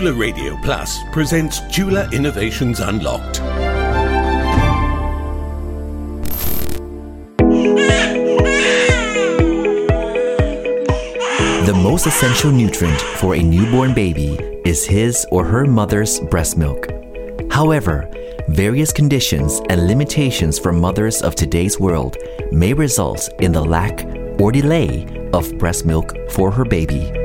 Chula Radio Plus presents Chula Innovations Unlocked. The most essential nutrient for a newborn baby is his or her mother's breast milk. However, various conditions and limitations for mothers of today's world may result in the lack or delay of breast milk for her baby.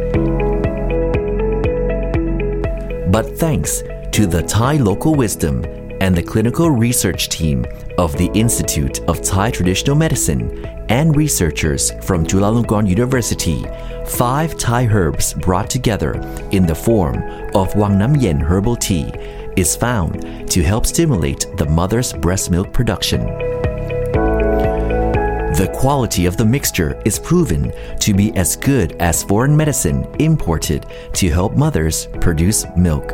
But thanks to the Thai local wisdom and the clinical research team of the Institute of Thai Traditional Medicine and researchers from Chulalongkorn University, five Thai herbs brought together in the form of Wang Nam Yen herbal tea is found to help stimulate the mother's breast milk production. The quality of the mixture is proven to be as good as foreign medicine imported to help mothers produce milk.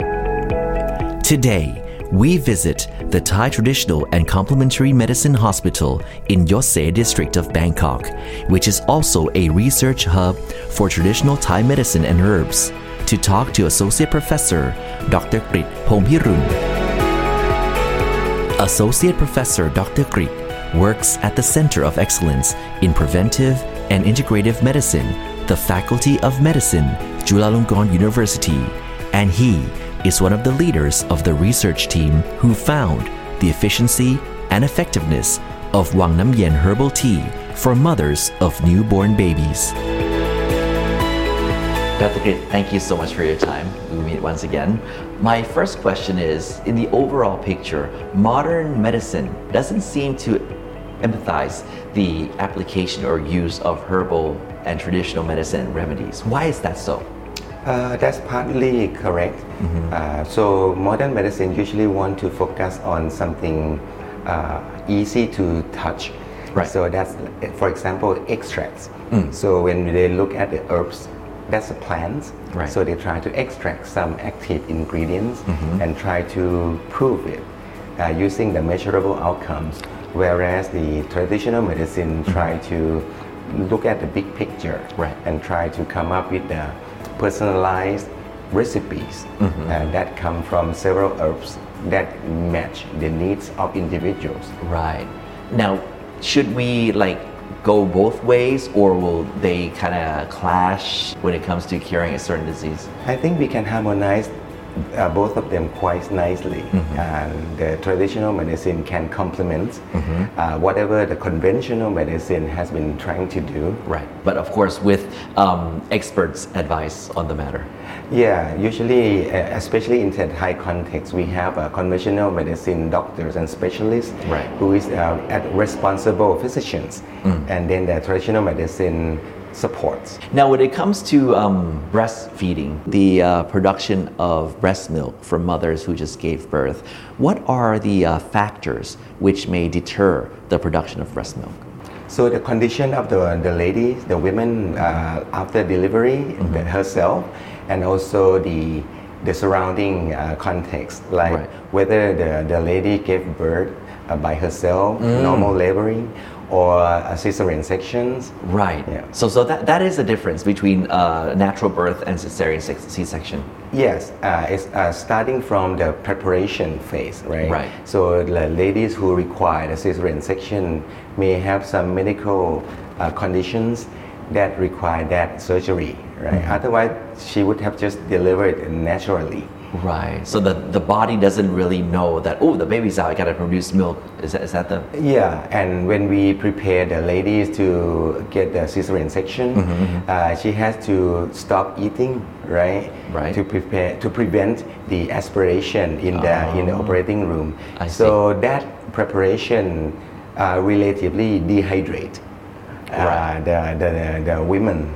Today, we visit the Thai Traditional and Complementary Medicine Hospital in Yose district of Bangkok, which is also a research hub for traditional Thai medicine and herbs, to talk to Associate Professor Dr. Krit Pongpirul. Associate Professor Dr. Krit works at the Center of Excellence in Preventive and Integrative Medicine, the Faculty of Medicine, Chulalongkorn University, and he is one of the leaders of the research team who found the efficiency and effectiveness of Wang Nam Yen herbal tea for mothers of newborn babies. Dr. Thank you so much for your time. We meet once again. My first question is In the overall picture, modern medicine doesn't seem to empathize the application or use of herbal and traditional medicine remedies. Why is that so? Uh, that's partly correct. Mm-hmm. Uh, so modern medicine usually want to focus on something uh, easy to touch. Right. So that's, for example, extracts. Mm. So when they look at the herbs, that's a plant. Right. So they try to extract some active ingredients Mm-hmm. and try to prove it uh, using the measurable outcomes. Whereas the traditional medicine try to look at the big picture. Right. and try to come up with the personalized recipes Mm-hmm. uh, that come from several herbs that match the needs of individuals. Right. Now, should we like go both ways or will they kind of clash when it comes to curing a certain disease? I think we can harmonize uh, both of them quite nicely. Mm-hmm. And the traditional medicine can complement Mm-hmm. uh, whatever the conventional medicine has been trying to do. Right. But of course, with um, experts' advice on the matter. Yeah, usually, uh, especially in the Thai context, we have uh, conventional medicine doctors and specialists Right. who is uh, at responsible physicians, Mm. and then the traditional medicine supports. Now, when it comes to um, breastfeeding, the uh, production of breast milk from mothers who just gave birth, what are the uh, factors which may deter the production of breast milk? So the condition of the, the lady, the women uh, after delivery Mm-hmm. herself, and also the the surrounding uh, context, like Right. whether the, the lady gave birth uh, by herself, Mm. normal laboring, or a cesarean sections. Right. Yeah. So, so that, that is the difference between uh, natural birth and cesarean C-section. Yes, uh, it's uh, starting from the preparation phase, right? Right. So the ladies who require a cesarean section may have some medical uh, conditions that require that surgery, right? Mm-hmm. Otherwise, she would have just delivered naturally. Right. So the, the body doesn't really know that, oh, the baby's out, I gotta produce milk. Is that, is that the. Yeah, and when we prepare the ladies to get the cesarean section, Mm-hmm, uh, she has to stop eating, right? Right. To prepare to prevent the aspiration in the in the operating room. Oh. I see. so that preparation uh, relatively dehydrate. Uh, Right. the, the, the women.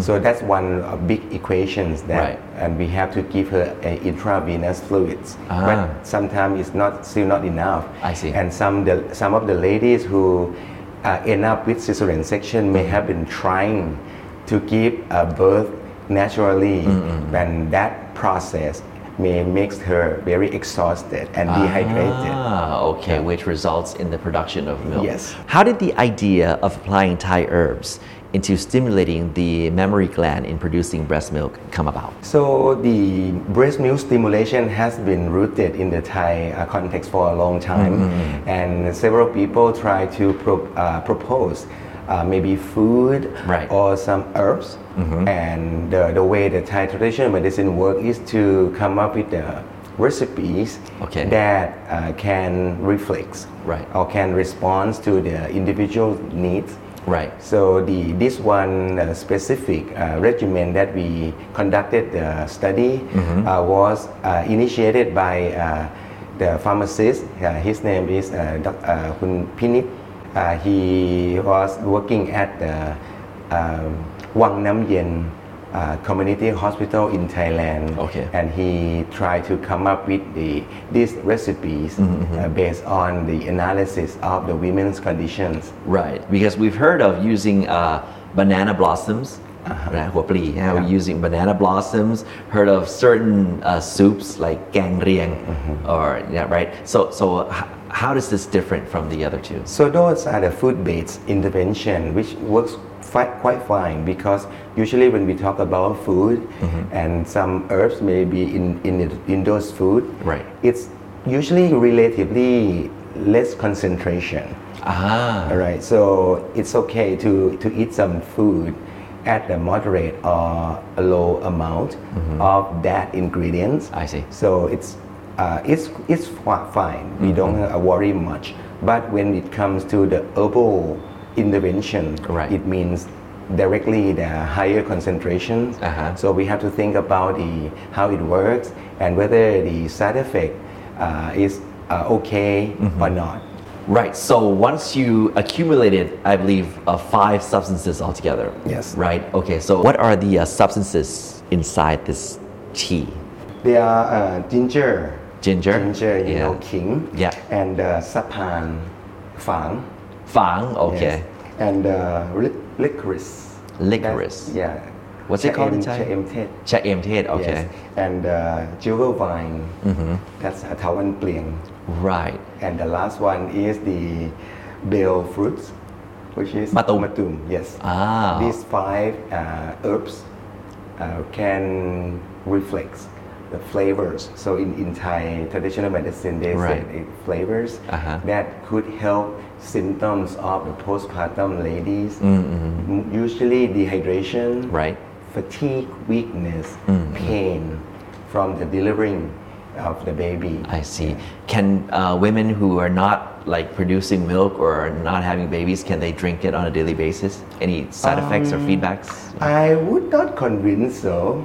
So that's one big equations that, Right. and we have to give her intravenous fluids. Ah. But sometimes it's not still not enough. I see. And some the, some of the ladies who uh, end up with cesarean section may have been trying to give a birth naturally, and that process may makes her very exhausted and dehydrated. Ah, okay, which results in the production of milk. Yes. How did the idea of applying Thai herbs into stimulating the mammary gland in producing breast milk come about? So the breast milk stimulation has been rooted in the Thai uh, context for a long time, Mm-hmm. and several people try to pro- uh, propose uh, maybe food Right. or some herbs. And the, the way the Thai traditional medicine work is to come up with the recipes Okay. that uh, can reflect Right. or can respond to the individual needs. Right. So the this one uh, specific uh, regimen that we conducted the study uh, was uh, initiated by uh, the pharmacist. Uh, his name is uh, uh, Kun Pinit. Uh, he was working at the um, Wang Nam Yen uh, community hospital in Thailand. Okay. And he tried to come up with the, these recipes mm-hmm, mm-hmm. uh, based on the analysis of the women's conditions. Right, because we've heard of using uh, banana blossoms. Uh-huh. Huapli, yeah. we're using banana blossoms. Heard of certain uh, soups like gang rieng, mm-hmm. or yeah, right. So, so how does this different from the other two? So those are the food-based intervention, which works quite fine because usually when we talk about food and some herbs may be in, in, in those food, Right. it's usually relatively less concentration. Ah, All right, so it's okay to, to eat some food at a moderate or a low amount of that ingredients. I see. So it's uh, it's it's fi- fine. We don't uh, worry much. But when it comes to the herbal intervention, Right. it means directly the higher concentrations. Uh-huh. So we have to think about the how it works and whether the side effect uh, is uh, okay or not. right. So once you accumulated, I believe, uh, five substances altogether. Yes. Right. Okay. So what are the uh, substances inside this tea? They are uh, ginger, Ginger. ginger, you Yeah. know, king, Yeah. and uh, sapan, fang, Fang. Okay. yes, and uh, li- licorice. Licorice. That's- yeah. What's it called in Thai? cha'em tet. Cha em tet. Okay. Mm-hmm. Yes. And uh, jewel vine. That's a tawan plieng. Right. And the last one is the bell fruits, which is Matum. matum. Yes. Ah. These five uh, herbs uh, can reflect the flavors. So in, in Thai traditional medicine, they Right. say it flavors Uh-huh. that could help symptoms of the postpartum ladies. M- Usually dehydration, Mm-hmm. Right. fatigue, weakness, Mm-hmm. pain from the delivering of the baby. I see. Can uh, women who are not like producing milk or not having babies, can they drink it on a daily basis? Any side effects Um, or feedbacks? I would not convince so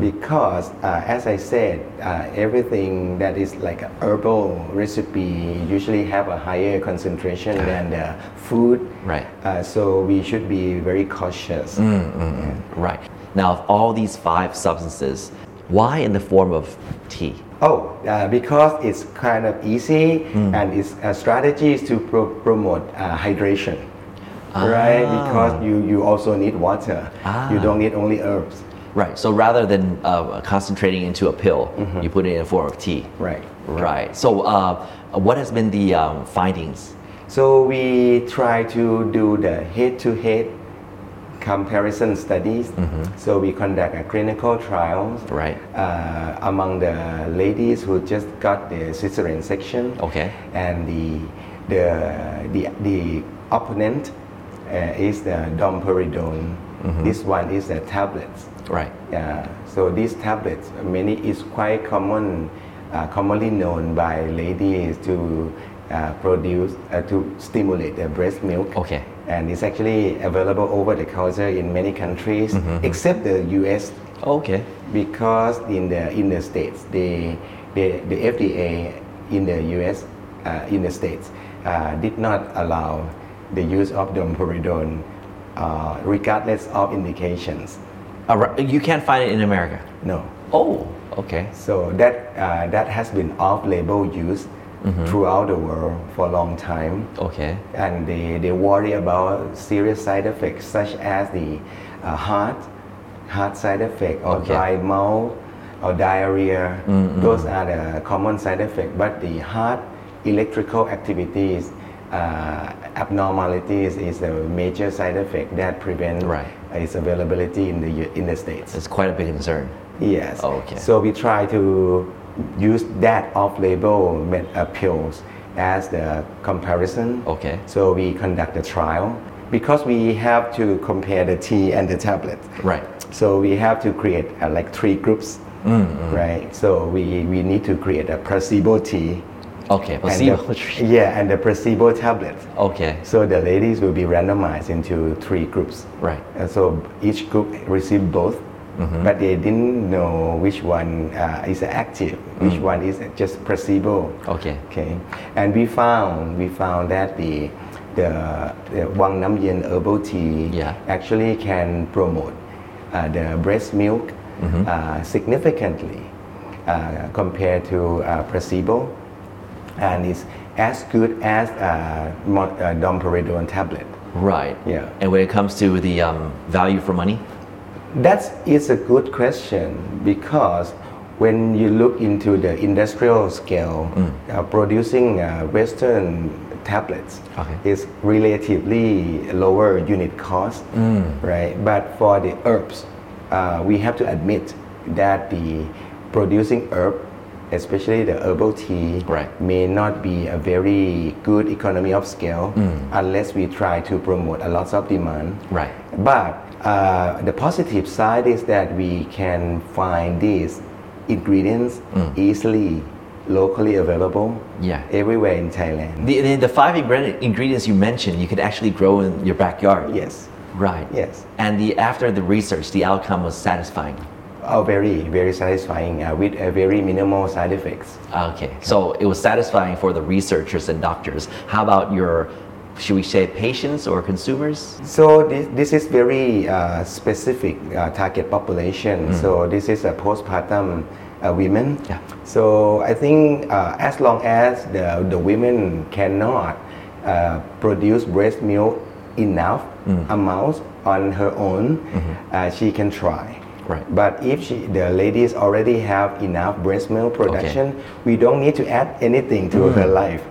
because, uh, as I said, uh, everything that is like a herbal recipe usually have a higher concentration than the food. Right. Uh, so we should be very cautious. Right. Now, of all these five substances, why in the form of tea? Oh, uh, because it's kind of easy Mm. and it's a strategy is to pro- promote uh, hydration. Right, because you, you also need water. Ah. You don't need only herbs. Right. So rather than uh, concentrating into a pill, you put it in a form of tea. Right. Right. So, uh, what has been the um, findings? So we try to do the head-to-head comparison studies. So we conduct a clinical trials Right. uh, among the ladies who just got the cesarean section. Okay. And the the the, the opponent uh, is the domperidone. This one is the tablets. Right. Yeah, so these tablets, many is quite common, uh, commonly known by ladies to uh, produce uh, to stimulate the breast milk. Okay. And it's actually available over the counter in many countries, except the U.S. Okay. because in the in the states, the the, the FDA in the U.S. Uh, in the states uh, did not allow the use of domperidone, uh, regardless of indications. You can't find it in America. No. Oh. Okay. So that uh, that has been off-label use throughout the world for a long time, Okay. and they, they worry about serious side effects such as the uh, heart heart side effect or Okay. dry mouth or diarrhea. Those are the common side effects. But the heart electrical activities uh, abnormalities is a major side effect that prevent Right. its availability in the in the states. It's quite a big concern. Yes. Oh, okay. So we try to use that off-label pills as the comparison. Okay. So we conduct a trial because we have to compare the tea and the tablet. Right. So we have to create uh, like three groups, Mm, right? So we, we need to create a placebo tea. Okay. and Placebo. the- yeah, and the placebo tablet. okay. So the ladies will be randomized into three groups. Right. And so each group receive both, but they didn't know which one uh, is active, which one is just placebo. Okay. Okay, and we found we found that the the, the Wang Nam Yen herbal tea Yeah. actually can promote uh, the breast milk uh, significantly uh, compared to uh, placebo, and it's as good as uh, uh, domperidone tablet. Right. Yeah. And when it comes to the um, value for money, That is a good question because when you look into the industrial scale, uh, producing uh, Western tablets Okay. is relatively lower unit cost, right? But for the herbs, uh, we have to admit that the producing herb, especially the herbal tea, Right. may not be a very good economy of scale unless we try to promote a lot of demand. Right. But uh, the positive side is that we can find these ingredients easily, locally available Yeah. everywhere in Thailand. the, the, the five ingredients you mentioned, you could actually grow in your backyard. yes. Right. Yes. And the after the research, the outcome was satisfying. Oh, very, very satisfying uh, with uh, very minimal side effects. Okay. So it was satisfying for the researchers and doctors. How about your, should we say, patients or consumers? So this, this is very uh, specific uh, target population. So this is a postpartum uh, women. Yeah. So I think uh, as long as the, the women cannot uh, produce breast milk enough amounts on her own, uh, she can try. Right. But if she, the ladies already have enough breast milk production, we don't need to add anything to her life.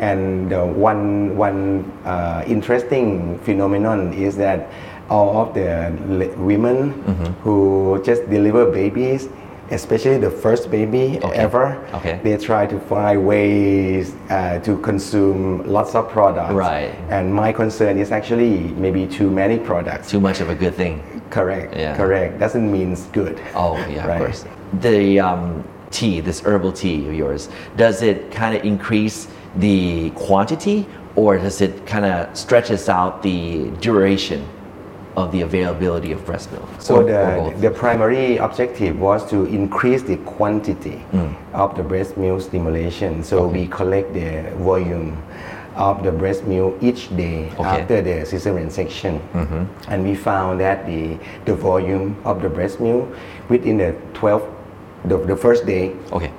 And uh, one one uh, interesting phenomenon is that all of the women who just deliver babies, especially the first baby Okay. ever, Okay. they try to find ways uh, to consume lots of products. Right. And my concern is actually maybe too many products. Too much of a good thing. Correct. Yeah. Correct. Doesn't mean good. Oh, yeah, Right. of course. The um, tea, this herbal tea of yours, does it kind of increase the quantity or does it kind of stretches out the duration of the availability of breast milk? So Or- or the, both? the primary objective was to increase the quantity Mm. of the breast milk stimulation. So we collect the volume of the breast milk each day Okay. Mm-hmm. after the cesarean section. And we found that the, the volume of the breast milk within the 12, the, the first day okay.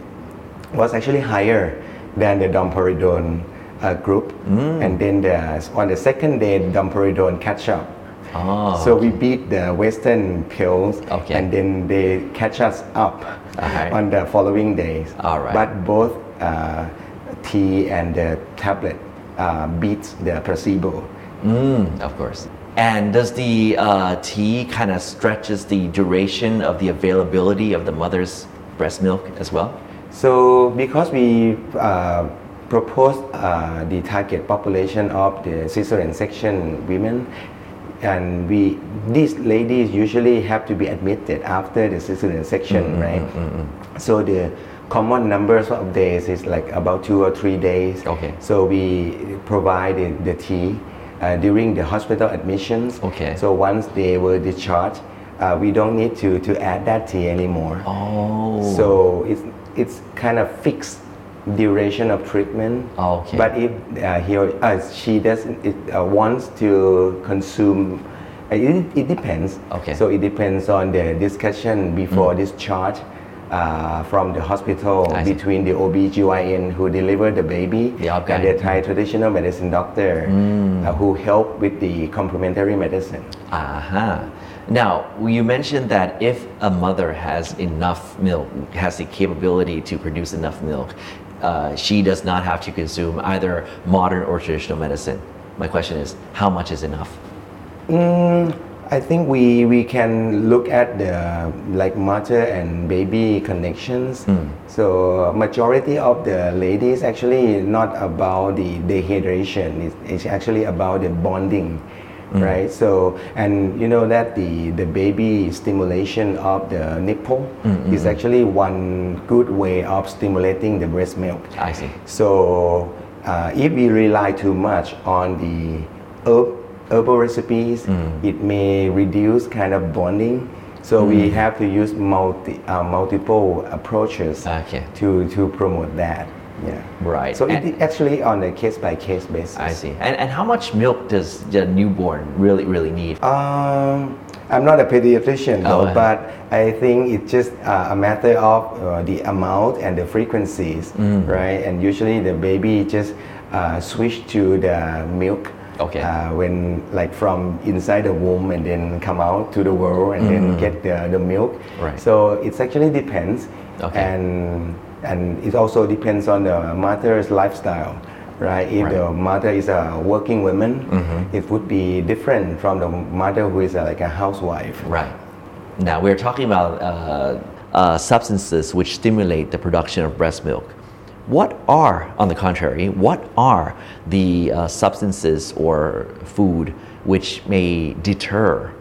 was actually higher than the domperidone uh, group. Mm. And then the, on the second day, domperidone catch up. Oh, So we beat the Western pills, Okay. and then they catch us up Alright. on the following days. But both uh, tea and the tablet uh, beat the placebo. Mm, of course. And does the uh, tea kind of stretches the duration of the availability of the mother's breast milk as well? So because we uh, propose uh, the target population of the cesarean section women, and we these ladies usually have to be admitted after the cesarean section, right? So the common numbers of days is like about two or three days. Okay. So we provide the, the tea uh, during the hospital admissions. Okay. So once they were discharged, uh, we don't need to, to add that tea anymore. Oh. So it's it's kind of fixed duration of treatment. Okay. But if uh, he or uh, she doesn't it, uh, wants to consume, uh, it, it depends. Okay. Mm. So it depends on the discussion before discharge. Uh, from the hospital I see. between the OB/GYN who delivered the baby The and the Thai traditional medicine doctor Mm. uh, who help with the complementary medicine. Aha. Now, you mentioned that if a mother has enough milk, has the capability to produce enough milk, uh, she does not have to consume either modern or traditional medicine. My question is, how much is enough? I think we we can look at the like mother and baby connections. So majority of the ladies actually not about the dehydration. It's, it's actually about the bonding, Mm. right? So and you know that the the baby stimulation of the nipple mm, mm, is actually one good way of stimulating the breast milk. I see. So uh, if we rely too much on the herb, herbal recipes, it may reduce kind of bonding. So we have to use multi, uh, multiple approaches Okay. to, to promote that. Yeah. Right. So And- it actually on a case by case basis. I see. And, and how much milk does the newborn really, really need? Um, I'm not a pediatrician though, Oh, uh. but I think it's just uh, a matter of uh, the amount and the frequencies, Mm. right? And usually the baby just uh, switch to the milk. Okay. Uh, when like from inside the womb and then come out to the world and then get the, the milk. Mm-hmm. Right. So it actually depends. Okay. And and it also depends on the mother's lifestyle. Right, if Right. the mother is a working woman, Mm-hmm. it would be different from the mother who is uh, like a housewife. Right. Now we're talking about uh, uh, substances which stimulate the production of breast milk. What are, on the contrary, what are the uh, substances or food which may deter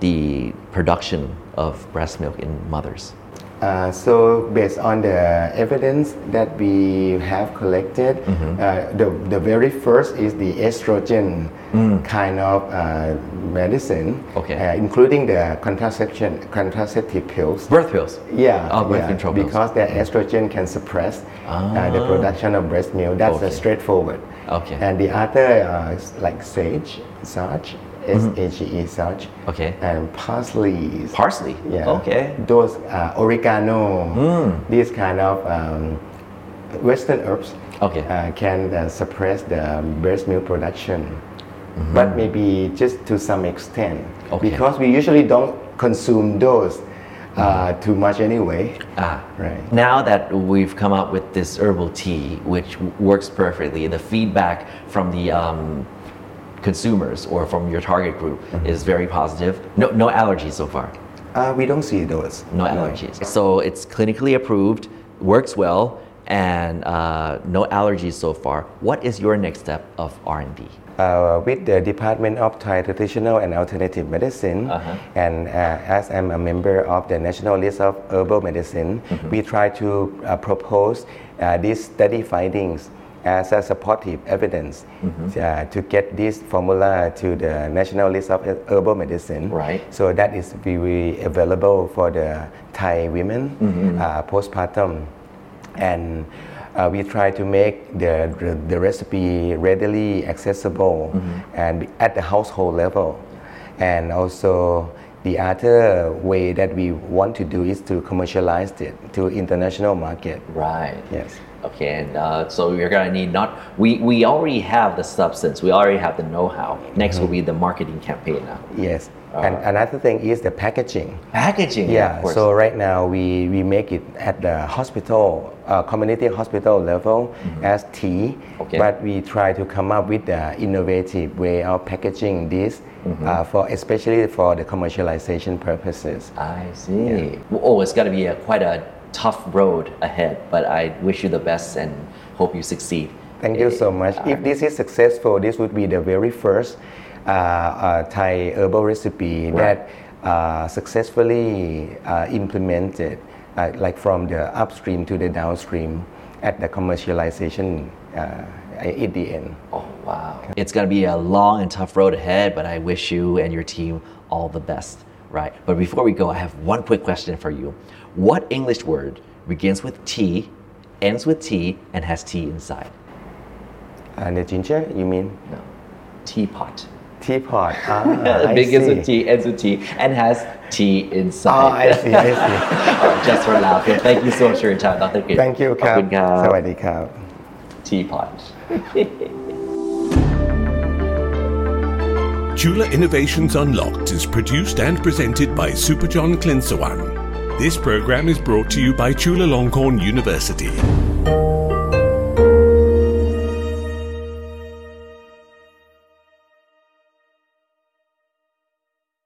the production of breast milk in mothers? Uh, so based on the evidence that we have collected, Mm-hmm. uh, the, the very first is the estrogen kind of uh, medicine, Mm. Okay. uh, including the contraception, contraceptive pills. Birth pills. Yeah, Oh, birth yeah, control pills. because the estrogen can suppress uh, the production of breast milk. That's Okay. straightforward. Okay. And the other, uh, is like sage, sage, S H E, sage, Mm-hmm. Okay. and parsley. Parsley. Yeah. Okay. Those uh, oregano, Mm. these kind of um, Western herbs Okay. uh, can uh, suppress the breast milk production, but maybe just to some extent Mm-hmm. Okay. because we usually don't consume those uh, too much anyway. Ah. Right. Now that we've come up with this herbal tea, which works perfectly, the feedback from the um, consumers or from your target group Mm-hmm. is very positive. No, no allergies so far. Uh, we don't see those. No allergies. So it's clinically approved, works well, and uh, no allergies so far. What is your next step of R&D? uh, with the Department of Thai Traditional and Alternative Medicine, Uh-huh. and uh, as I'm a member of the National List of Herbal Medicine, Mm-hmm. we try to uh, propose uh, these study findings as a supportive evidence Mm-hmm. uh, to get this formula to the National List of Herbal Medicine. Right. So that is be available for the Thai women Mm-hmm. uh, postpartum and uh, we try to make the, the, the recipe readily accessible Mm-hmm. and at the household level and also the other way that we want to do is to commercialize it to international market Right. yes Okay, and uh, so you're gonna need not we we already have the substance, we already have the know-how. Next will be the marketing campaign now. yes and another thing is the packaging Packaging, yeah, Yeah, so right now we, we make it at the hospital, uh, community hospital level as tea, Mm-hmm. Okay. but we try to come up with the innovative way of packaging this Mm-hmm. uh, for especially for the commercialization purposes. I see. Oh, it's got to be a, quite a tough road ahead, but I wish you the best and hope you succeed. Thank you so much. If this is successful, this would be the very first uh, uh, Thai herbal recipe that uh, successfully uh, implemented, uh, like from the upstream to the downstream, at the commercialization uh, at the end. Oh, wow. It's going to be a long and tough road ahead, but I wish you and your team all the best. Right. But before we go, I have one quick question for you. What English word begins with T, ends with T, and has T inside? And the ginger, you mean? No. Teapot. Teapot. Ah, begins with T, ends with T, and has T inside. Oh, I see, I see. Just for laughing. Thank you so much for your time, Thank you. Thank you, Cap. Sawadee Cap. Teapot. Chula Innovations Unlocked is produced and presented by Superjohn Klinsowan. This program is brought to you by Chulalongkorn University.